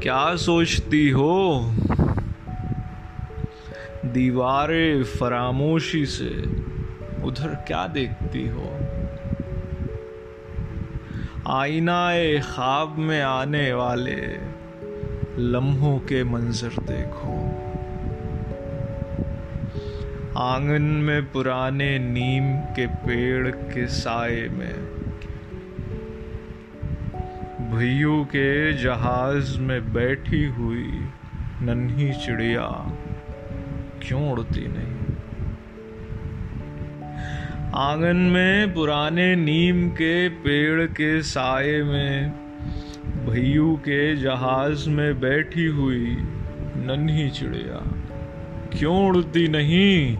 کیا سوچتی ہو؟ دیوار فراموشی سے ادھر کیا دیکھتی ہو؟ آئینہ خواب میں آنے والے لمحوں کے منظر دیکھو۔ آنگن میں پرانے نیم کے پیڑ کے سائے میں بھئیوں کے جہاز میں بیٹھی ہوئی ننھی چڑیا کیوں اڑتی نہیں؟ آنگن میں پرانے نیم کے پیڑ کے سائے میں بھئیو کے جہاز میں بیٹھی ہوئی ننھی چڑیا کیوں اڑتی نہیں؟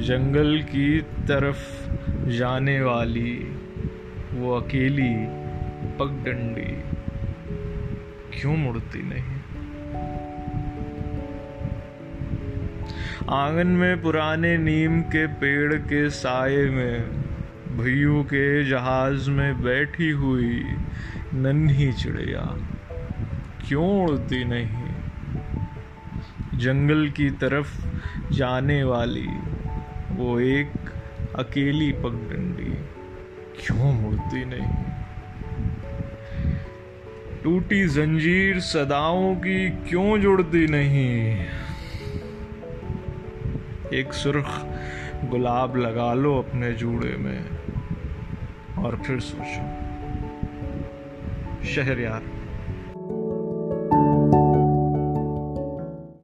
جنگل کی طرف جانے والی وہ اکیلی پگ ڈنڈی کیوں مڑتی نہیں آنگن میں پرانے نیم کے پیڑ کے سائے میں بھئیوں کے جہاز میں بیٹھی ہوئی ننھی چڑیا کیوں اڑتی نہیں جنگل کی طرف جانے والی وہ ایک اکیلی پگ ڈنڈی کیوں مڑتی نہیں ٹوٹی زنجیر صداؤں کی کیوں جڑتی نہیں؟ ایک سرخ گلاب لگا لو اپنے جوڑے میں اور پھر سوچو، شہر یار۔